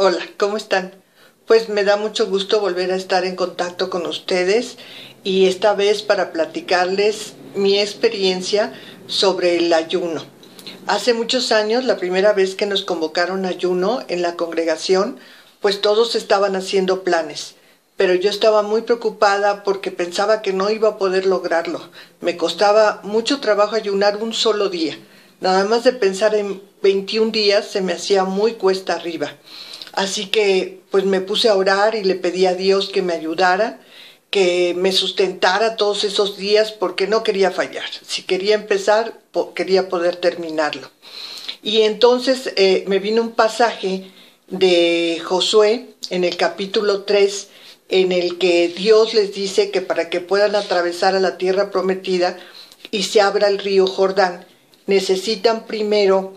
Hola, ¿cómo están? Pues me da mucho gusto volver a estar en contacto con ustedes y esta vez para platicarles mi experiencia sobre el ayuno. Hace muchos años, la primera vez que nos convocaron ayuno en la congregación, pues todos estaban haciendo planes, pero yo estaba muy preocupada porque pensaba que no iba a poder lograrlo. Me costaba mucho trabajo ayunar un solo día. Nada más de pensar en 21 días se me hacía muy cuesta arriba. Así que pues me puse a orar y le pedí a Dios que me ayudara, que me sustentara todos esos días porque no quería fallar. Si quería empezar, quería poder terminarlo. Y entonces eh, me vino un pasaje de Josué en el capítulo 3 en el que Dios les dice que para que puedan atravesar a la tierra prometida y se abra el río Jordán, necesitan primero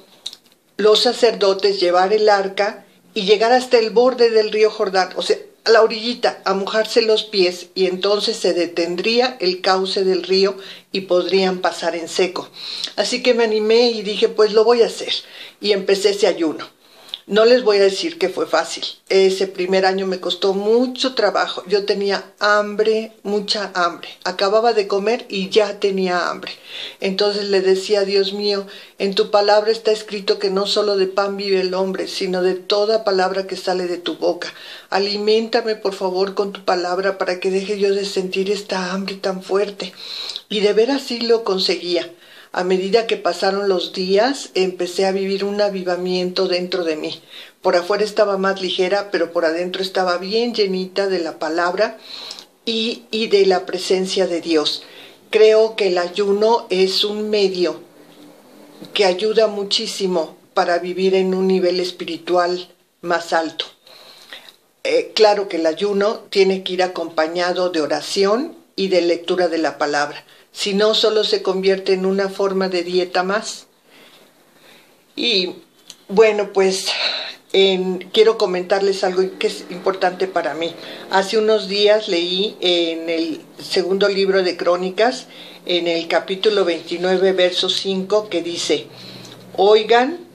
los sacerdotes llevar el arca y llegar hasta el borde del río Jordán, o sea, a la orillita, a mojarse los pies y entonces se detendría el cauce del río y podrían pasar en seco. Así que me animé y dije, pues lo voy a hacer. Y empecé ese ayuno. No les voy a decir que fue fácil. Ese primer año me costó mucho trabajo. Yo tenía hambre, mucha hambre. Acababa de comer y ya tenía hambre. Entonces le decía, Dios mío, en tu palabra está escrito que no solo de pan vive el hombre, sino de toda palabra que sale de tu boca. Aliméntame, por favor, con tu palabra para que deje yo de sentir esta hambre tan fuerte. Y de ver así lo conseguía. A medida que pasaron los días, empecé a vivir un avivamiento dentro de mí. Por afuera estaba más ligera, pero por adentro estaba bien llenita de la palabra y, de la presencia de Dios. Creo que el ayuno es un medio que ayuda muchísimo para vivir en un nivel espiritual más alto. Eh, claro que el ayuno tiene que ir acompañado de oración y de lectura de la palabra si no solo se convierte en una forma de dieta más. Y bueno, pues quiero comentarles algo que es importante para mí. Hace unos días leí en el segundo libro de Crónicas, en el capítulo 29, verso 5, que dice, oigan,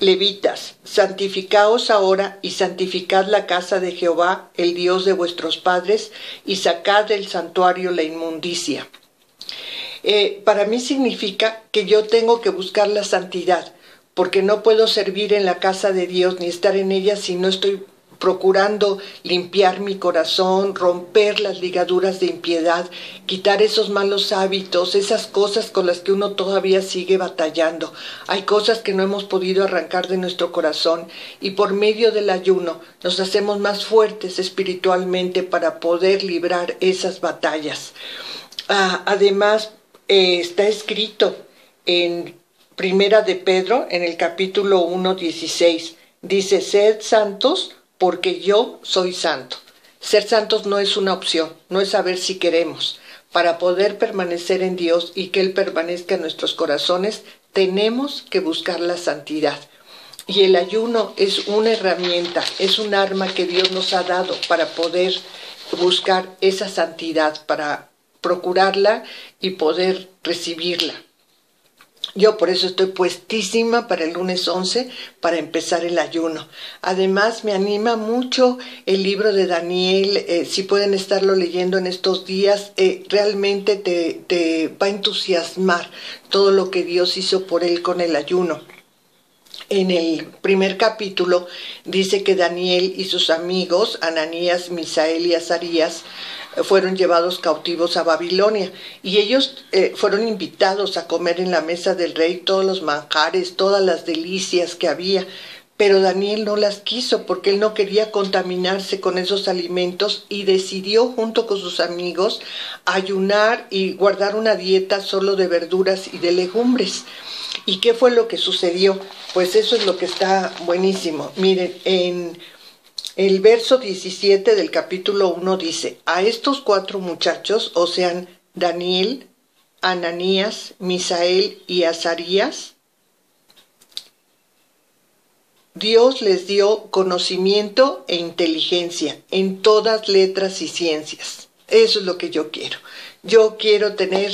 levitas, santificaos ahora y santificad la casa de Jehová, el Dios de vuestros padres, y sacad del santuario la inmundicia. Eh, para mí significa que yo tengo que buscar la santidad, porque no puedo servir en la casa de Dios ni estar en ella si no estoy procurando limpiar mi corazón, romper las ligaduras de impiedad, quitar esos malos hábitos, esas cosas con las que uno todavía sigue batallando. Hay cosas que no hemos podido arrancar de nuestro corazón y por medio del ayuno nos hacemos más fuertes espiritualmente para poder librar esas batallas. Ah, además, eh, está escrito en Primera de Pedro, en el capítulo 1, 16. Dice, sed santos porque yo soy santo. Ser santos no es una opción, no es saber si queremos. Para poder permanecer en Dios y que Él permanezca en nuestros corazones, tenemos que buscar la santidad. Y el ayuno es una herramienta, es un arma que Dios nos ha dado para poder buscar esa santidad, para procurarla y poder recibirla. Yo por eso estoy puestísima para el lunes 11 para empezar el ayuno. Además me anima mucho el libro de Daniel, eh, si pueden estarlo leyendo en estos días, eh, realmente te, te va a entusiasmar todo lo que Dios hizo por él con el ayuno. En el primer capítulo dice que Daniel y sus amigos, Ananías, Misael y Azarías, fueron llevados cautivos a Babilonia y ellos eh, fueron invitados a comer en la mesa del rey todos los manjares, todas las delicias que había. Pero Daniel no las quiso porque él no quería contaminarse con esos alimentos y decidió junto con sus amigos ayunar y guardar una dieta solo de verduras y de legumbres. ¿Y qué fue lo que sucedió? Pues eso es lo que está buenísimo. Miren, en el verso 17 del capítulo 1 dice, a estos cuatro muchachos, o sean Daniel, Ananías, Misael y Azarías, Dios les dio conocimiento e inteligencia en todas letras y ciencias. Eso es lo que yo quiero. Yo quiero tener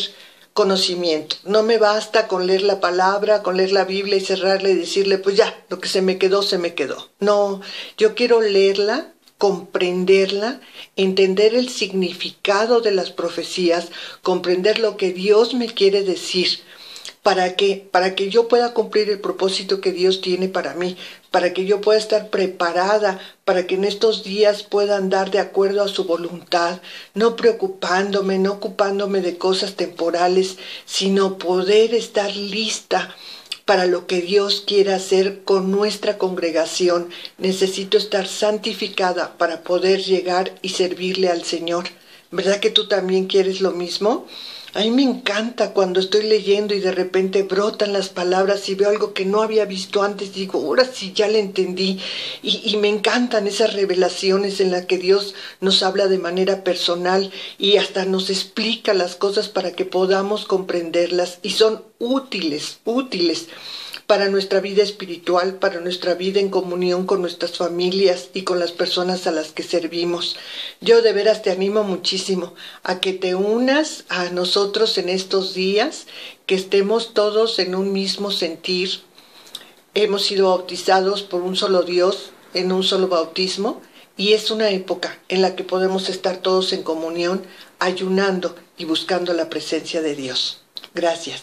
conocimiento. No me basta con leer la palabra, con leer la Biblia y cerrarla y decirle, pues ya, lo que se me quedó, se me quedó. No, yo quiero leerla, comprenderla, entender el significado de las profecías, comprender lo que Dios me quiere decir ¿Para qué? Para que yo pueda cumplir el propósito que Dios tiene para mí, para que yo pueda estar preparada, para que en estos días pueda andar de acuerdo a su voluntad, no preocupándome, no ocupándome de cosas temporales, sino poder estar lista para lo que Dios quiera hacer con nuestra congregación. Necesito estar santificada para poder llegar y servirle al Señor. ¿Verdad que tú también quieres lo mismo? A mí me encanta cuando estoy leyendo y de repente brotan las palabras y veo algo que no había visto antes. Digo, ahora sí ya le entendí. Y, me encantan esas revelaciones en las que Dios nos habla de manera personal y hasta nos explica las cosas para que podamos comprenderlas. Y son útiles, útiles para nuestra vida espiritual, para nuestra vida en comunión con nuestras familias y con las personas a las que servimos. Yo de veras te animo muchísimo a que te unas a nosotros en estos días, que estemos todos en un mismo sentir. Hemos sido bautizados por un solo Dios en un solo bautismo y es una época en la que podemos estar todos en comunión, ayunando y buscando la presencia de Dios. Gracias.